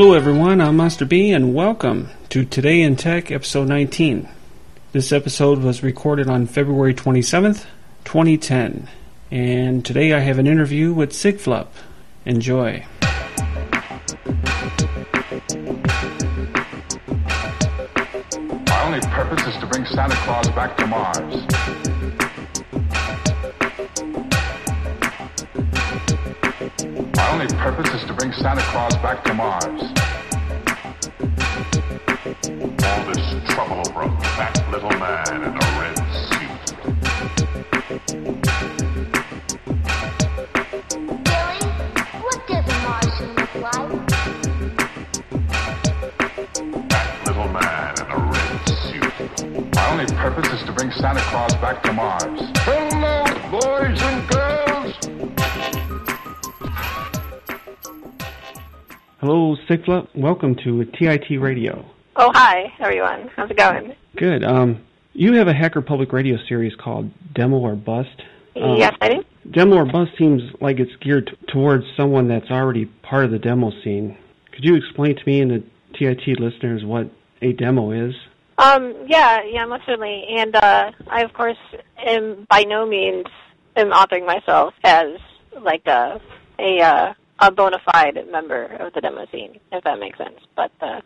Hello, everyone. I'm Monster B, and welcome to Today in Tech, episode 19. This episode was recorded on February 27th, 2010. And today I have an interview with Sigflup. Enjoy. My only purpose is to bring Santa Claus back to Mars. Santa Claus back to Mars. All this trouble a fat little man Sigflup. Welcome to TIT Radio. Oh, hi, everyone. How's it going? Good. Um, you have a Hacker Public Radio series called Demo or Bust. Um, yes, I do. Demo or Bust seems like it's geared t- towards someone that's already part of the demo scene. Could you explain to me and the TIT listeners what a demo is? Um, yeah, yeah, most certainly. And uh, I, of course, am by no means am authoring myself as like a a uh, a bona fide member of the demo scene, if that makes sense. But uh,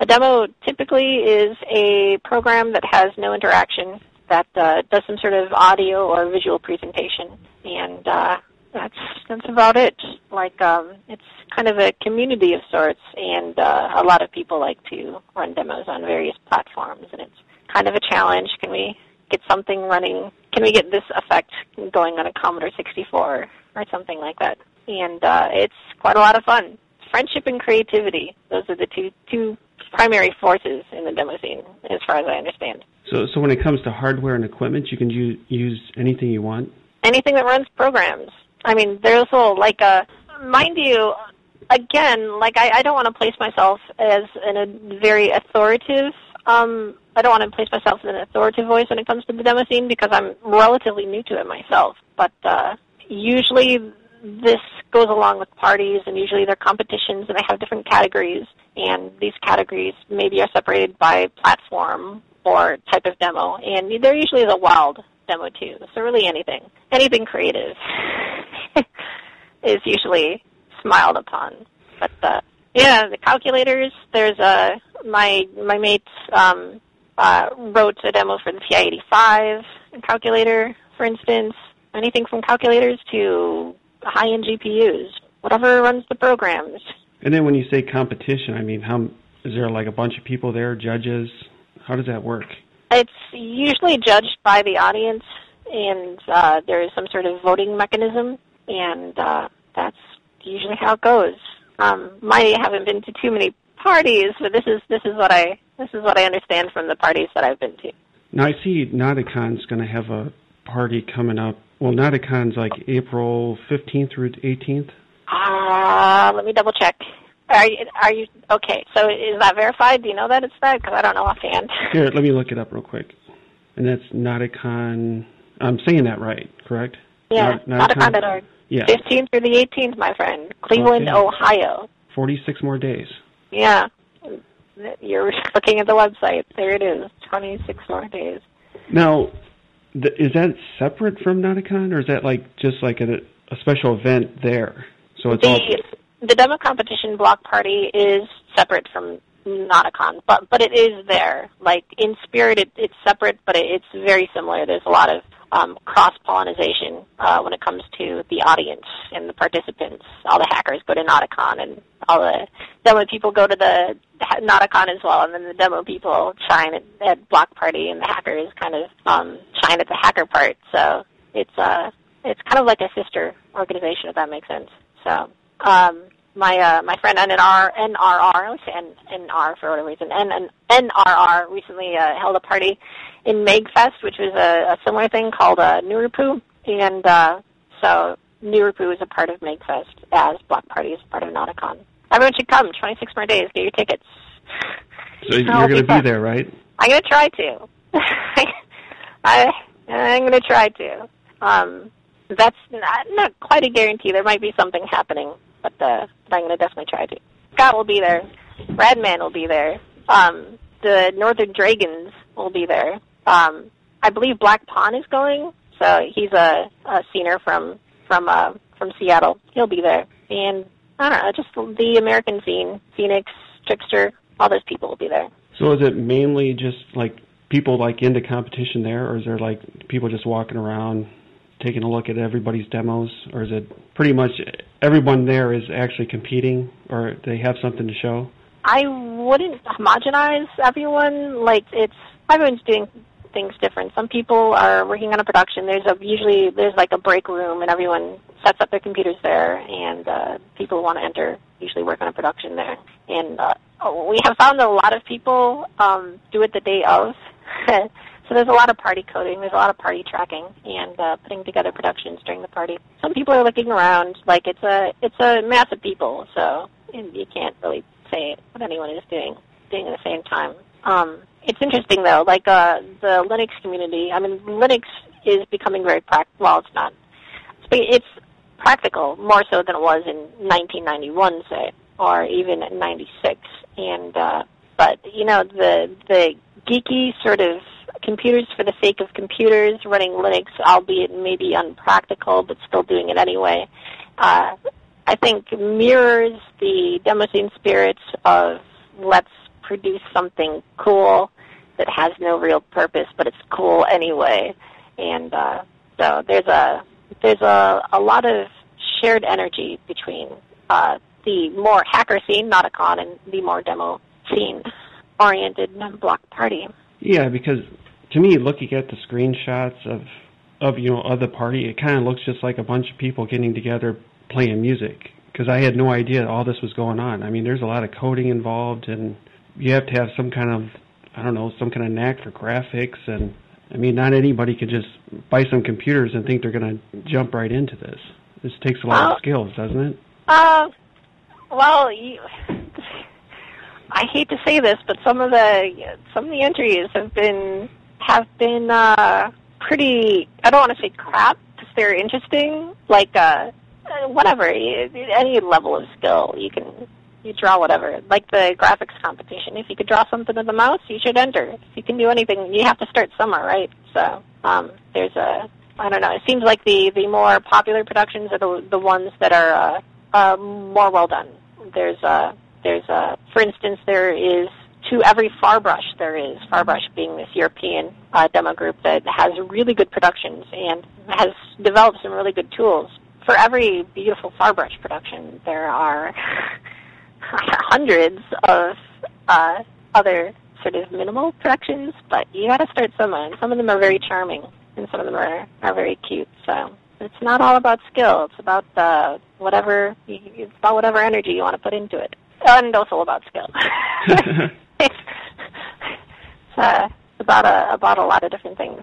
a demo typically is a program that has no interaction, that uh, does some sort of audio or visual presentation, and uh, that's that's about it. Like um, it's kind of a community of sorts, and uh, a lot of people like to run demos on various platforms, and it's kind of a challenge. Can we get something running? Can we get this effect going on a Commodore 64 or something like that? And uh, it's quite a lot of fun. Friendship and creativity; those are the two two primary forces in the demo scene, as far as I understand. So, so when it comes to hardware and equipment, you can u- use anything you want. anything that runs programs. I mean, there's also like a, mind you, again, like I, I don't want to place myself as in a very authoritative. Um, I don't want to place myself in an authoritative voice when it comes to the demo scene because I'm relatively new to it myself. But uh, usually this goes along with parties, and usually they're competitions, and they have different categories. And these categories maybe are separated by platform or type of demo, and there usually is a wild demo too. So really anything, anything creative is usually smiled upon. But the, yeah, the calculators. There's a my my mates um, uh, wrote a demo for the TI-85 calculator, for instance. Anything from calculators to high-end GPUs, whatever runs the programs. And then when you say competition, I mean, how is there like a bunch of people there, judges? How does that work? It's usually judged by the audience, and uh, there is some sort of voting mechanism, and uh, that's usually how it goes. Um, I haven't been to too many parties, but this is this is what I this is what I understand from the parties that I've been to. Now I see Notacon's going to have a party coming up. Well, Notacon's like April 15th through 18th. Uh, let me double check. Are you, are you okay? So is that verified? Do you know that it's that? Because I don't know offhand. Here, let me look it up real quick. And that's Notacon. I'm saying that right, correct? yeah, Naut- Notacon.org. Yeah, 15th through the 18th, my friend. Cleveland, Okay. Ohio. 46 more days. Yeah. You're looking at the website. There it is. 26 more days. Now, th- is that separate from Notacon, or is that like just like a, a special event there? So it's all The, the demo competition block party is separate from Notacon, but but it is there. Like in spirit, it, it's separate, but it, it's very similar. There's a lot of um, cross pollination uh, when it comes to the audience and the participants. All the hackers go to Notacon, and all the demo people go to the Notacon as well, and then the demo people shine at, at block party, and the hackers kind of um, shine at the hacker part. So it's uh it's kind of like a sister organization, if that makes sense. So um, my uh, my friend NNR NRR, I say N, NR for whatever reason, N, NRR recently uh, held a party in MegFest, which was a, a similar thing called uh, Nurupu, and uh, so Nurupu is a part of MegFest as Block Party is part of Notacon. Everyone should come. 26 more days. Get your tickets. so you're going to be fun. there, right? I'm gonna try to. I I'm gonna try to. Um, that's not, not quite a guarantee. There might be something happening, but uh, but I'm gonna definitely try to. Scott will be there. Radman will be there. Um, the Northern Dragons will be there. Um, I believe Black Pawn is going, so he's a, a scener from from uh, from Seattle. He'll be there, and I don't know, just the American scene, Phoenix, Trickster, all those people will be there. So is it mainly just like people like into competition there, or is there like people just walking around taking a look at everybody's demos, or is it pretty much everyone there is actually competing, or they have something to show? I wouldn't homogenize everyone. Like it's everyone's doing things different. Some people are working on a production. There's a usually there's like a break room, and everyone sets up their computers there, and uh, people who want to enter usually work on a production there. And uh, we have found that a lot of people um, do it the day of. so there's a lot of party coding. There's a lot of party tracking and uh, putting together productions during the party. Some people are looking around like it's a it's a mass of people, so you can't really say what anyone is doing doing at the same time. Um, it's interesting though, like uh, the Linux community. I mean, Linux is becoming very practical. Well, it's not. It's, practical more so than it was in 1991, say, or even in '96. And uh, but you know, the the geeky sort of computers for the sake of computers, running Linux, albeit maybe unpractical, but still doing it anyway. Uh, I think mirrors the demo scene spirits of let's produce something cool that has no real purpose, but it's cool anyway. And uh, so there's a there's a, a lot of shared energy between uh, the more hacker scene, Notacon, and the more demo scene oriented block party. Yeah, because to me, looking at the screenshots of of you know of the party, it kind of looks just like a bunch of people getting together playing music. Because I had no idea all this was going on. I mean, there's a lot of coding involved, and you have to have some kind of I don't know some kind of knack for graphics and I mean not anybody can just buy some computers and think they're going to jump right into this. This takes a lot well, of skills, doesn't it? Uh, well, you, I hate to say this, but some of the some of the entries have been have been uh, pretty. I don't want to say crap because they're interesting. Like uh, whatever, any level of skill you can you draw whatever. Like the graphics competition. If you could draw something with a mouse, you should enter. If you can do anything, you have to start somewhere, right? So um, there's a I don't know. It seems like the the more popular productions are the the ones that are uh, uh, more well done. There's a there's a for instance there is to every Farbrausch there is Farbrausch being this European uh, demo group that has really good productions and has developed some really good tools. For every beautiful Farbrausch production, there are hundreds of uh, other sort of minimal productions, but you got to start somewhere. And some of them are very charming, and some of them are are very cute. So it's not all about skill. It's about uh, whatever it's about whatever energy you want to put into it, and also about skill. it's uh, about a about a lot of different things.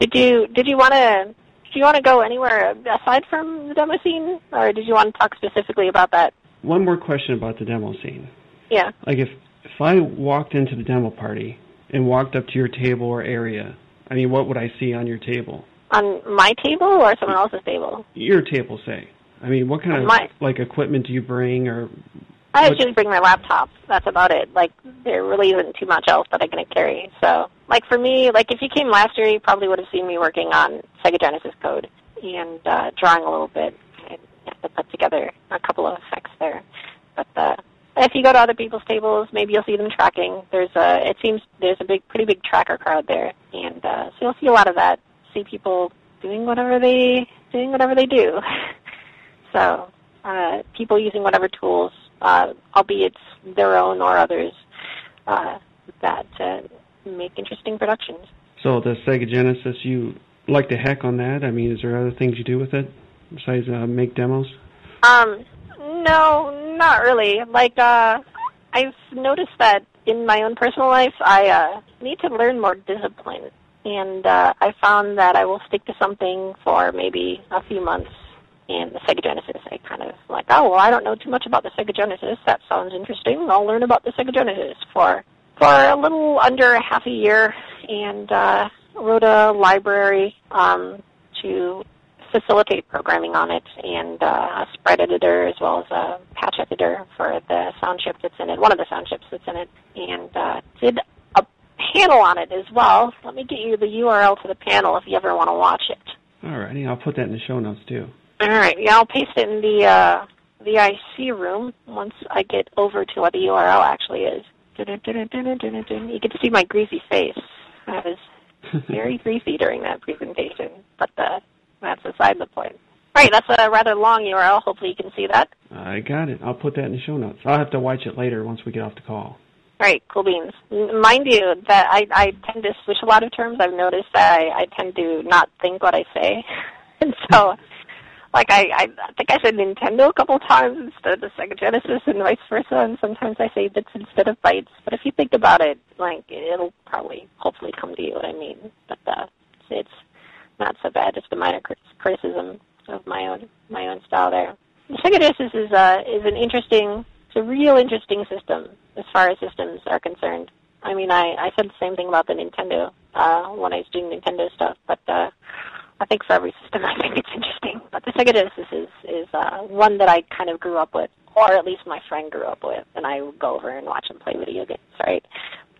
Did you did you want to do you want to go anywhere aside from the demo scene, or did you want to talk specifically about that? One more question about the demo scene. Yeah. Like if if I walked into the demo party and walked up to your table or area, I mean, what would I see on your table? On my table or someone else's table? Your table, say. I mean, what kind of my, like equipment do you bring, or? I usually bring my laptop. That's about it. Like there really isn't too much else that I'm gonna carry. So, like for me, like if you came last year, you probably would have seen me working on Sega Genesis code and uh, drawing a little bit have to put together a couple of effects there. But uh, if you go to other people's tables, maybe you'll see them tracking. There's a, it seems there's a big, pretty big tracker crowd there, and uh, so you'll see a lot of that. See people doing whatever they doing whatever they do. so uh, people using whatever tools, uh, albeit their own or others, uh, that uh, make interesting productions. So the Sega Genesis, you like to hack on that? I mean, is there other things you do with it? besides uh, make demos? Um, no, not really. Like, uh, I've noticed that in my own personal life, I uh, need to learn more discipline. And uh, I found that I will stick to something for maybe a few months. And the Sega Genesis, I kind of like, oh well, I don't know too much about the Sega Genesis. That sounds interesting. I'll learn about the Sega Genesis for for a little under half a year, and uh, wrote a library um, to facilitate programming on it and uh, a sprite editor as well as a patch editor for the sound chip that's in it, one of the sound chips that's in it, and uh, did a panel on it as well. Let me get you the URL to the panel if you ever want to watch it. Alrighty, I'll put that in the show notes too. All right, yeah, I'll paste it in the uh, the IC room once I get over to what the URL actually is. You can see my greasy face. I was very greasy during that presentation, but uh, that's aside the point. Right, that's a rather long URL. Hopefully you can see that. I got it. I'll put that in the show notes. I'll have to watch it later once we get off the call. Right, cool beans. Mind you, that I, I tend to switch a lot of terms. I've noticed that I, I tend to not think what I say, and so, like I, I think I said Nintendo a couple times instead of Sega Genesis, and vice versa. And sometimes I say bits instead of bytes. But if you think about it, like it'll probably, hopefully, come to you what I mean. But uh, it's not so bad. Just a minor crit- criticism of my own there. The Sega Genesis is uh, is an interesting, it's a real interesting system as far as systems are concerned. I mean, I I said the same thing about the Nintendo uh, when I was doing Nintendo stuff, but uh, I think for every system, I think it's interesting. But the Sega Genesis is is uh, one that I kind of grew up with, or at least my friend grew up with, and I would go over and watch him play video games, right?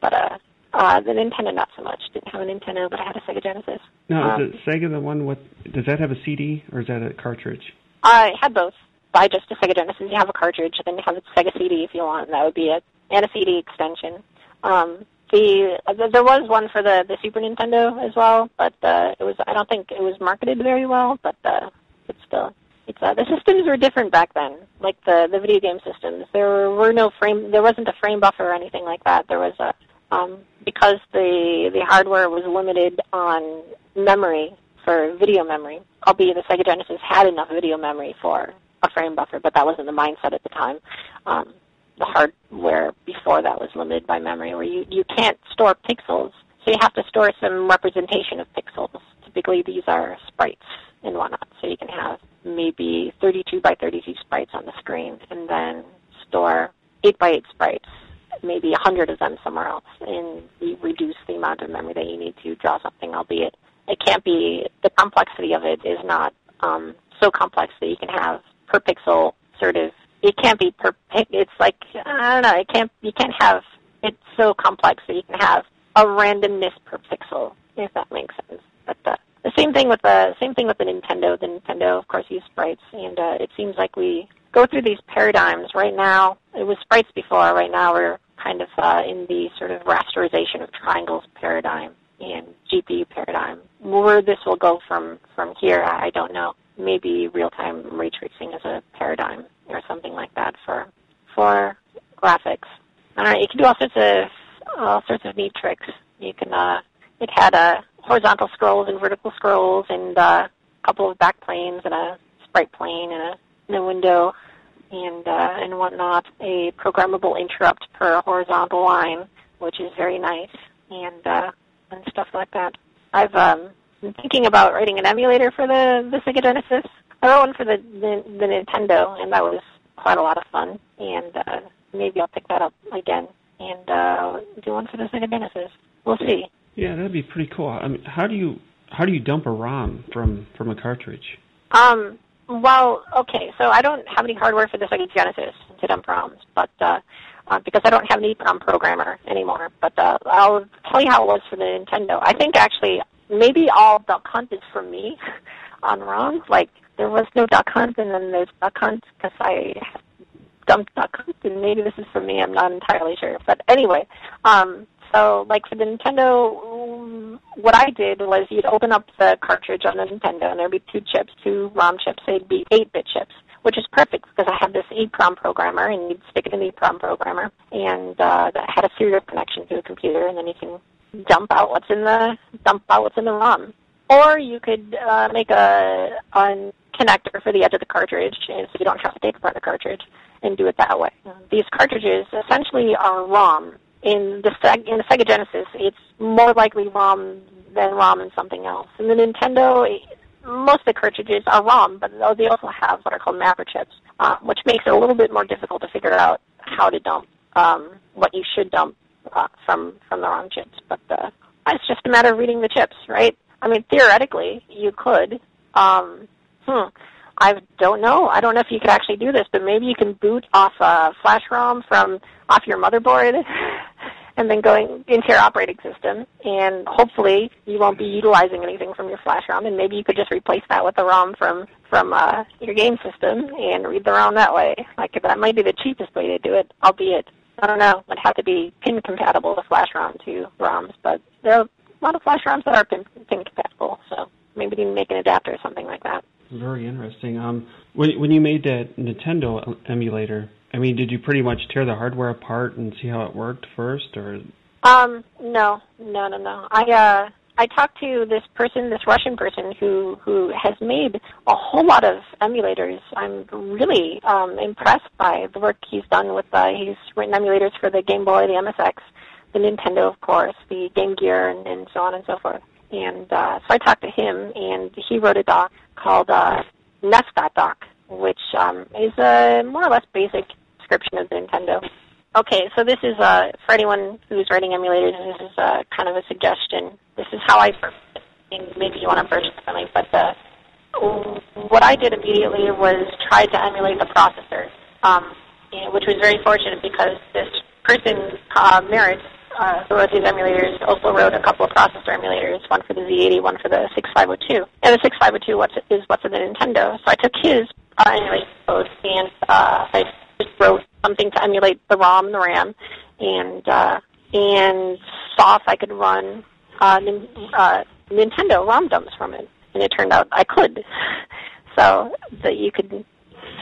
But uh, uh, the Nintendo not so much. Didn't have a Nintendo, but I had a Sega Genesis. Now, Um, is it Sega the one with? Does that have a CD or is that a cartridge? I had both. Buy just a Sega Genesis. You have a cartridge, then you have a Sega CD if you want, and that would be it, and a CD extension. Um, the uh, there was one for the the Super Nintendo as well, but uh, it was I don't think it was marketed very well, but uh, it's still it's uh, the systems were different back then, like the the video game systems. There were no frame, there wasn't a frame buffer or anything like that. There was a um, because the the hardware was limited on memory for video memory. Albeit the Sega Genesis had enough video memory for a frame buffer, but that wasn't the mindset at the time. Um, the hardware before that was limited by memory, where you you can't store pixels, so you have to store some representation of pixels. Typically, these are sprites and whatnot, so you can have maybe 32 by 32 sprites on the screen, and then store 8 by 8 sprites maybe a hundred of them somewhere else, and you reduce the amount of memory that you need to draw something. Albeit it can't be the complexity of it is not um, so complex that you can have per pixel sort of. It can't be per. It's like I don't know. It can't. You can't have it so complex that you can have a randomness per pixel. If that makes sense. But uh, the same thing with the same thing with the Nintendo. The Nintendo, of course, used sprites, and uh, it seems like we go through these paradigms right now. It was sprites before. Right now, we're kind of uh, in the sort of rasterization of triangles paradigm and GPU paradigm. Where this will go from from here, I don't know. Maybe real-time ray tracing is a paradigm or something like that for for graphics. Don't know. You can do all sorts of all sorts of neat tricks. You can. Uh, it had uh, horizontal scrolls and vertical scrolls and uh, a couple of back planes and a sprite plane and a, and a window and uh, and whatnot. A programmable interrupt per horizontal line, which is very nice, and uh, and stuff like that. I've um, been thinking about writing an emulator for the the Sega Genesis. I wrote one for the the, the Nintendo, and that was quite a lot of fun. And uh, maybe I'll pick that up again and uh, do one for the Sega Genesis. We'll see. Yeah, that'd be pretty cool. I mean, how do you how do you dump a ROM from from a cartridge? Um, well, okay, so I don't have any hardware for the Sega Genesis to dump ROMs, but uh, uh, because I don't have an EEPROM programmer anymore. But uh, I'll tell you how it was for the Nintendo. I think actually maybe all Duck Hunt is for me on ROMs. Like there was no Duck Hunt, and then there's Duck Hunt because I dumped Duck Hunt, and maybe this is for me. I'm not entirely sure, but anyway. Um, so, like for the Nintendo, mm, what I did was you'd open up the cartridge on the Nintendo, and there'd be two chips, two ROM chips. They'd be 8-bit chips, which is perfect because I have this EEPROM programmer, and you'd stick it in the EEPROM programmer, and uh, that had a serial connection to the computer, and then you can dump out what's in the dump out what's in the ROM. Or you could uh, make a, a connector for the edge of the cartridge, and so you don't have to take apart the cartridge, and do it that way. These cartridges essentially are ROM in the Seg- in the Sega Genesis, it's more likely ROM than ROM and something else. In the Nintendo, most of the cartridges are ROM, but they also have what are called mapper chips, uh, which makes it a little bit more difficult to figure out how to dump um, what you should dump uh, from from the ROM chips. But uh, it's just a matter of reading the chips, right? I mean, theoretically, you could um, hmm, I don't know. I don't know if you could actually do this, but maybe you can boot off a flash ROM from off your motherboard and then going into your operating system, and hopefully you won't be utilizing anything from your flash ROM, and maybe you could just replace that with a ROM from from uh, your game system and read the ROM that way. Like that might be the cheapest way to do it, albeit I don't know. It'd have to be pin compatible with flash ROM to ROMs, but there are a lot of flash ROMs that are pin, pin compatible, so maybe you can make an adapter or something like that. Very interesting. Um, when when you made that Nintendo emulator, I mean, did you pretty much tear the hardware apart and see how it worked first, or? Um, no, no, no, no. I uh, I talked to this person, this Russian person who who has made a whole lot of emulators. I'm really um, impressed by the work he's done with. Uh, he's written emulators for the Game Boy, the MSX, the Nintendo, of course, the Game Gear, and, and so on and so forth. And uh, so I talked to him, and he wrote a doc called uh, NES.doc, which um, is a more or less basic description of the Nintendo. Okay, so this is uh, for anyone who's writing emulators. This is uh, kind of a suggestion. This is how I maybe you want to purchase something, but uh, what I did immediately was try to emulate the processor, um, which was very fortunate because this person, uh, Marat, uh, who wrote these emulators, also wrote a couple of processor emulators, one for the Z80, one for the 6502. And the 6502 what's, is what's in the Nintendo. So I took his uh, emulation code and uh, I just wrote something to emulate the ROM, the RAM, and uh, and saw if I could run uh, uh, Nintendo ROM dumps from it. And it turned out I could. So that you could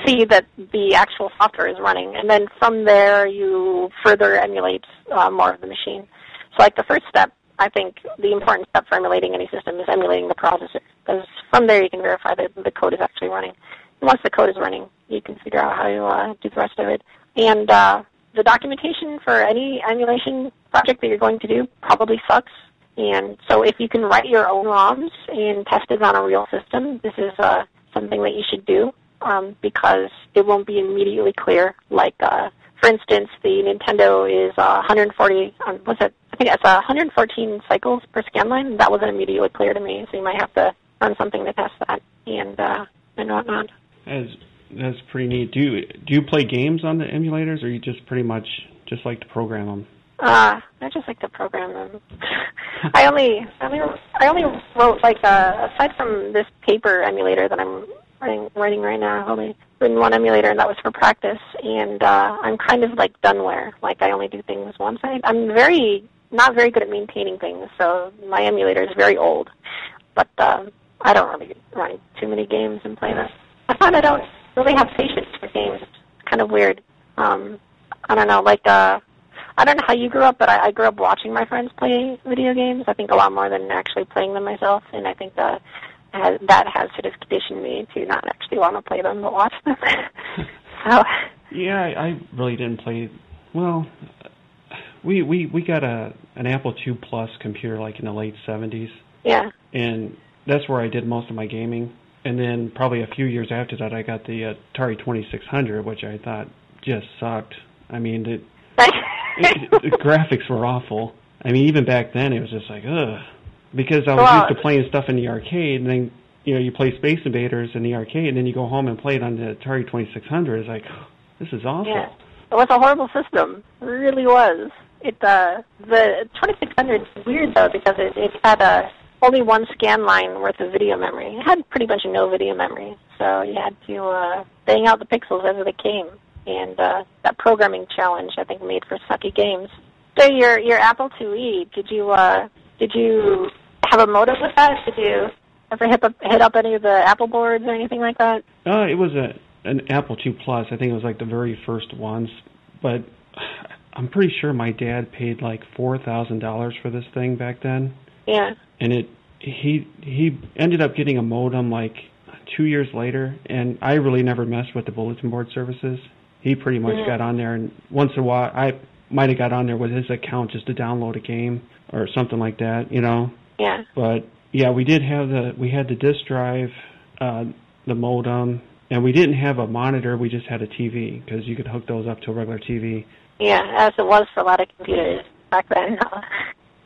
see that the actual software is running. And then from there, you further emulate uh, more of the machine. So, like the first step, I think the important step for emulating any system is emulating the processor, because from there you can verify that the code is actually running. Once the code is running, you can figure out how to uh, do the rest of it. And uh, the documentation for any emulation project that you're going to do probably sucks. And so if you can write your own ROMs and test it on a real system, this is uh, something that you should do um, because it won't be immediately clear. Like, uh, for instance, the Nintendo is uh, 140. Um, what's it? I think it's uh, 114 cycles per scan line. That wasn't immediately clear to me, so you might have to run something to test that and uh, and whatnot. That's that's pretty neat. Do you do you play games on the emulators, or you just pretty much just like to program them? Uh, I just like to program them. I only, I only, I only wrote like uh, aside from this paper emulator that I'm writing, writing right now. I've only written one emulator, and that was for practice. And uh, I'm kind of like doneware. Like I only do things once. I, I'm very not very good at maintaining things, so my emulator is very old. But uh, I don't really run too many games and play them. I find I don't really have patience for games. It's kind of weird. Um, I don't know, like uh, I don't know how you grew up, but I, I grew up watching my friends play video games. I think a lot more than actually playing them myself, and I think uh, has, that has sort of conditioned me to not actually want to play them but watch them. so. Yeah, I, I really didn't play. Well, we we we got a an Apple II Plus computer like in the late seventies. Yeah. And that's where I did most of my gaming. And then probably a few years after that, I got the Atari Twenty Six Hundred, which I thought just sucked. I mean, it, it, the graphics were awful. I mean, even back then, it was just like, ugh because I was Well- used to playing stuff in the arcade, and then you know you play Space Invaders in the arcade, and then you go home and play it on the Atari Twenty Six Hundred. It's like this is awful. Yeah. It was a horrible system. It really was. It uh the 2600 is weird though because it it had uh, only one scan line worth of video memory. It had pretty much no video memory, so you had to uh, bang out the pixels as they came. And uh, that programming challenge, I think, made for sucky games. So your your Apple IIe, did you uh, did you have a modem with that? Did you ever hit up hit up any of the Apple boards or anything like that? Uh, it was a an Apple II Plus. I think it was like the very first ones, but I'm pretty sure my dad paid like four thousand dollars for this thing back then, Yeah. and it he he ended up getting a modem like two years later, and I really never messed with the bulletin board services. He pretty much Mhm. got on there, and once in a while I might have got on there with his account just to download a game or something like that, you know. Yeah. But yeah, we did have the we had the disk drive, uh, the modem, and we didn't have a monitor. We just had a TV because you could hook those up to a regular TV. Yeah, as it was for a lot of computers back then.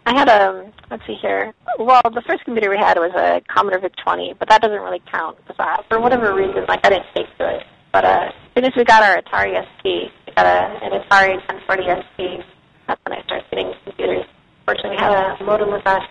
I had a let's see here. Well, the first computer we had was a Commodore VIC-20, but that doesn't really count because I, for whatever reason, like I didn't take to it. But uh, as soon as we got our Atari ST, we got a, an Atari 1040 ST. That's when I started getting computers. Fortunately, we had a modem with us.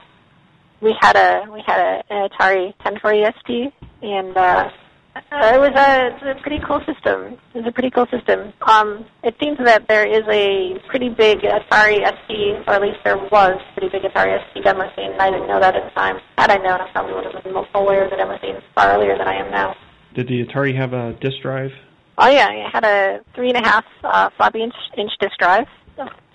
We had a we had a, an Atari 1040 ST, and uh, uh, it was a, a pretty cool system. It was a pretty cool system. Um, it seems that there is a pretty big Atari ST, or at least there was a pretty big Atari ST demo scene, and I didn't know that at the time. Had I known, I probably would have been aware of the demo scene far earlier than I am now. Did the Atari have a disk drive? Oh yeah, it had a three and a half uh, floppy inch, inch disk drive,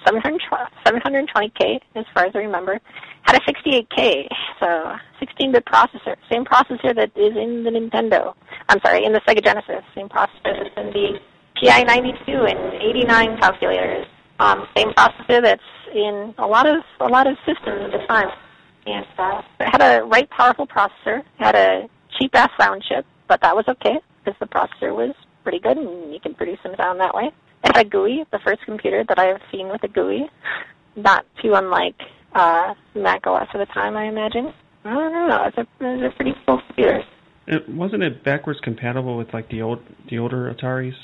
720k as far as I remember. Had a 68k, so 16-bit processor, same processor that is in the Nintendo. I'm sorry, in the Sega Genesis, same processor that's in the TI-92 and 89 calculators. Um, same processor that's in a lot of a lot of systems at the time. And uh, it had a right powerful processor. Had a cheap ass sound chip, but that was okay because the processor was pretty good and you can produce some sound that way. It had a GUI, the first computer that I have seen with a GUI. Not too unlike uh, Mac OS at the time, I imagine. I don't know. It's a, it's a pretty cool computer. It wasn't it backwards compatible with like the old the older Ataris,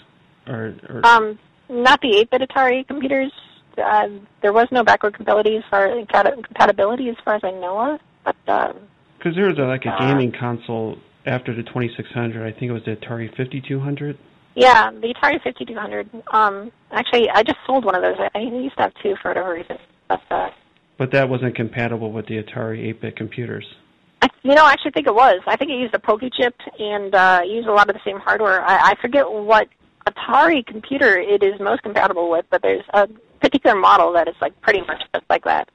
or, or Um, not the 8-bit Atari computers. Uh, there was no backward compatibility as far compatibility as far as I know of. But um, because there was a, like a uh, gaming console after the 2600. I think it was the Atari 5200. Yeah, the Atari 5200. Um, actually, I just sold one of those. I, I used to have two for whatever reason. But uh, But that wasn't compatible with the Atari 8-bit computers. I, you know, I actually think it was. I think it used a POKEY chip and uh, used a lot of the same hardware. I, I forget what Atari computer it is most compatible with, but there's a particular model that is like pretty much just like that.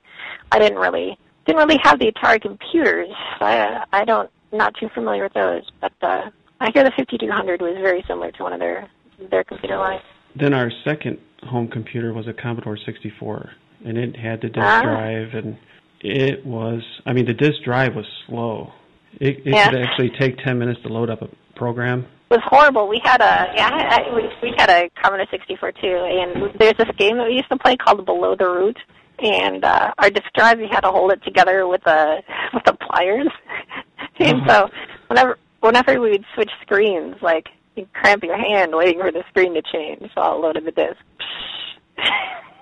I didn't really didn't really have the Atari computers. So I I don't not too familiar with those, but uh, I hear the 5200 was very similar to one of their their computer lines. Then our second home computer was a Commodore 64, and it had the disk Ah. drive, and it was. I mean, the disk drive was slow. It, it Yeah. could actually take 10 minutes to load up a program. It was horrible. We had a yeah, I, we, we had a Commodore 64 too, and there's this game that we used to play called Below the Root, and uh, our disk drive we had to hold it together with a with the pliers, and so whenever whenever we would switch screens, like you cramp your hand waiting for the screen to change while it loaded the disk.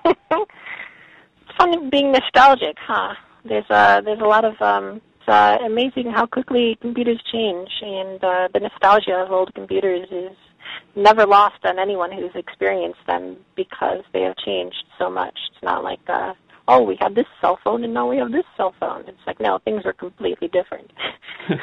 it's fun being nostalgic, huh? There's uh there's a lot of um it's uh, amazing how quickly computers change, and uh, the nostalgia of old computers is never lost on anyone who's experienced them because they have changed so much. It's not like, uh, oh, we have this cell phone and now we have this cell phone. It's like, no, things are completely different.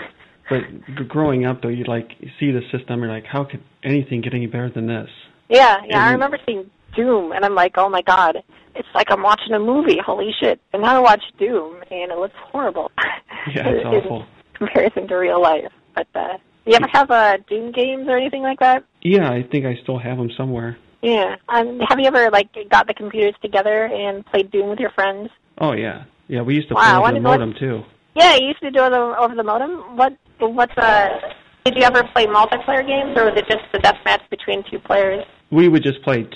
But growing up, though, you like you see the system. You're like, how could anything get any better than this? yeah, yeah. I remember seeing Doom, and I'm like, oh my god, it's like I'm watching a movie. Holy shit! And now I watch Doom, and it looks horrible. Yeah, it's awful. comparison to real life. But uh, you ever have uh, Doom games or anything like that? Yeah, I think I still have them somewhere. Yeah. Um, have you ever like got the computers together and played Doom with your friends? Oh yeah, yeah. We used to Wow, play over the modem too. Yeah, you used to do it over over the modem. What what's uh? Did you ever play multiplayer games, or was it just the deathmatch between two players? We would just play t-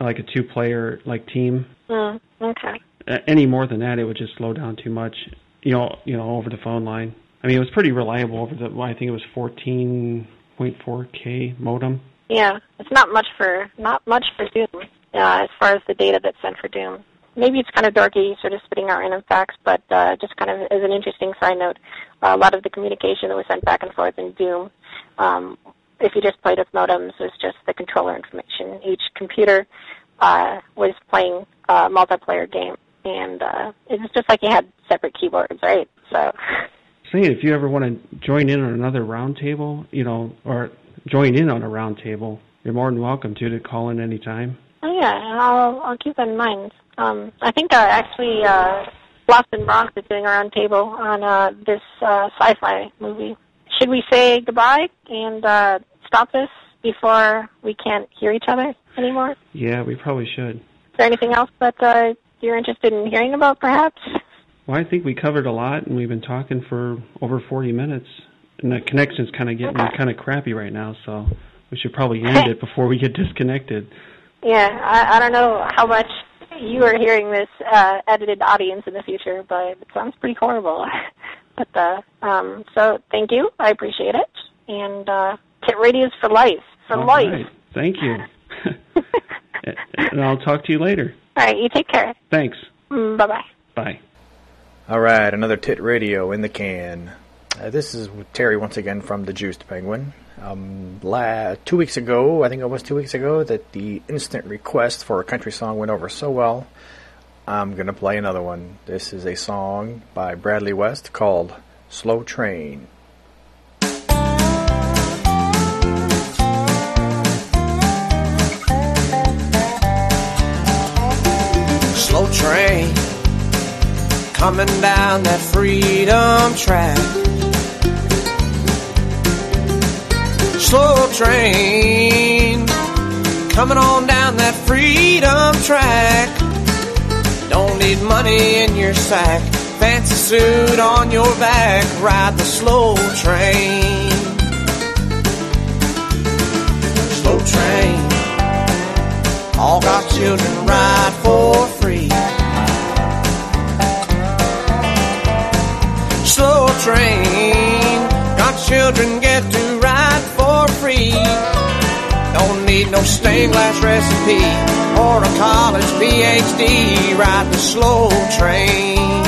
like a two-player like team. Mm, okay. Uh, any more than that, it would just slow down too much. You know, you know, over the phone line. I mean, it was pretty reliable over the. I think it was 14.4k modem. Yeah, it's not much for not much for Doom uh, as far as the data that's sent for Doom. Maybe it's kind of dorky, sort of spitting out random facts, but uh, just kind of as an interesting side note, uh, a lot of the communication that was sent back and forth in Doom, um, if you just played with modems, was just the controller information. Each computer uh, was playing a multiplayer game, and uh, it was just like you had separate keyboards, right? So, Saying if you ever want to join in on another roundtable, you know, or join in on a roundtable, you're more than welcome to to call in anytime. Oh yeah, I'll I'll keep that in mind. Um, I think uh, actually uh, Lostnbronx is doing a roundtable on uh, this uh, sci-fi movie. Should we say goodbye and uh, stop this before we can't hear each other anymore? Yeah, we probably should. Is there anything else that uh, you're interested in hearing about, perhaps? Well, I think we covered a lot, and we've been talking for over 40 minutes, and the connection's kind of getting Okay. kind of crappy right now, so we should probably end it before we get disconnected. Yeah, I, I don't know how much you are hearing this uh, edited audience in the future, but it sounds pretty horrible. but uh, um, so thank you, I appreciate it, and uh, Tit Radio's for life, for All life. right. Thank you. and I'll talk to you later. All right, you take care. Thanks. Mm, bye bye. Bye. All right, another Tit Radio in the can. Uh, this is Terry once again from the Juiced Penguin. Um, la- two weeks ago, I think it was two weeks ago, that the instant request for a country song went over so well. I'm going to play another one. This is a song by Bradley West called Slow Train. Coming down that freedom track. Slow train coming on down that freedom track. Don't need money in your sack, fancy suit on your back. Ride the slow train. Slow train all got children children get to ride for free. Don't need no stained glass recipe or a college PhD. Ride the slow train.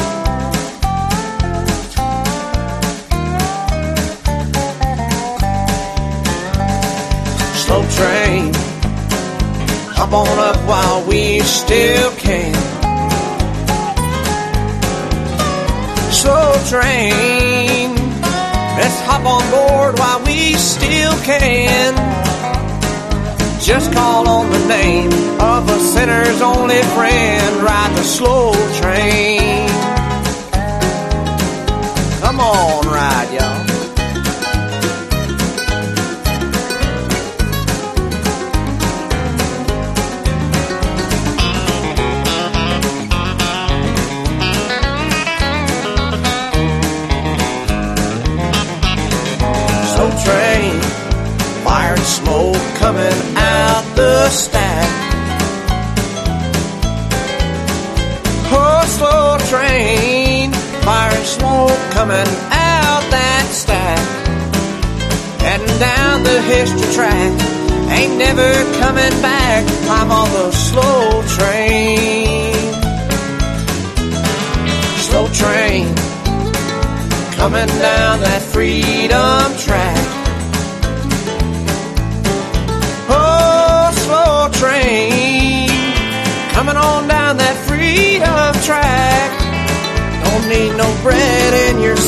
Slow train hop on up while we still can. Slow train, hop on board while we still can. Just call on the name of a sinner's only friend. Ride the slow train. Come on, ride, y'all.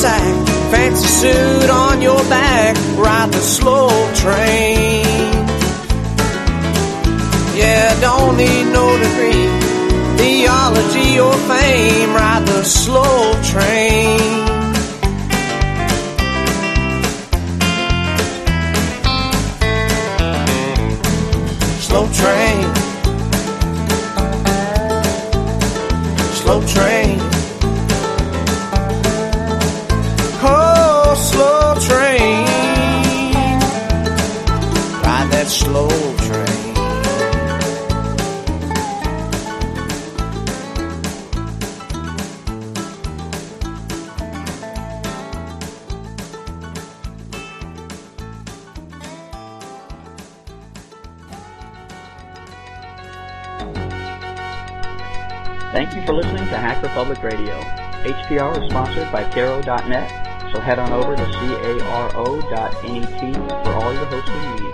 Sack, fancy suit on your back. Ride the slow train. Yeah, don't need no degree, theology or fame. Ride the slow train. Public Radio. HPR is sponsored by Caro.net, so head on over to caro.net for all your hosting needs.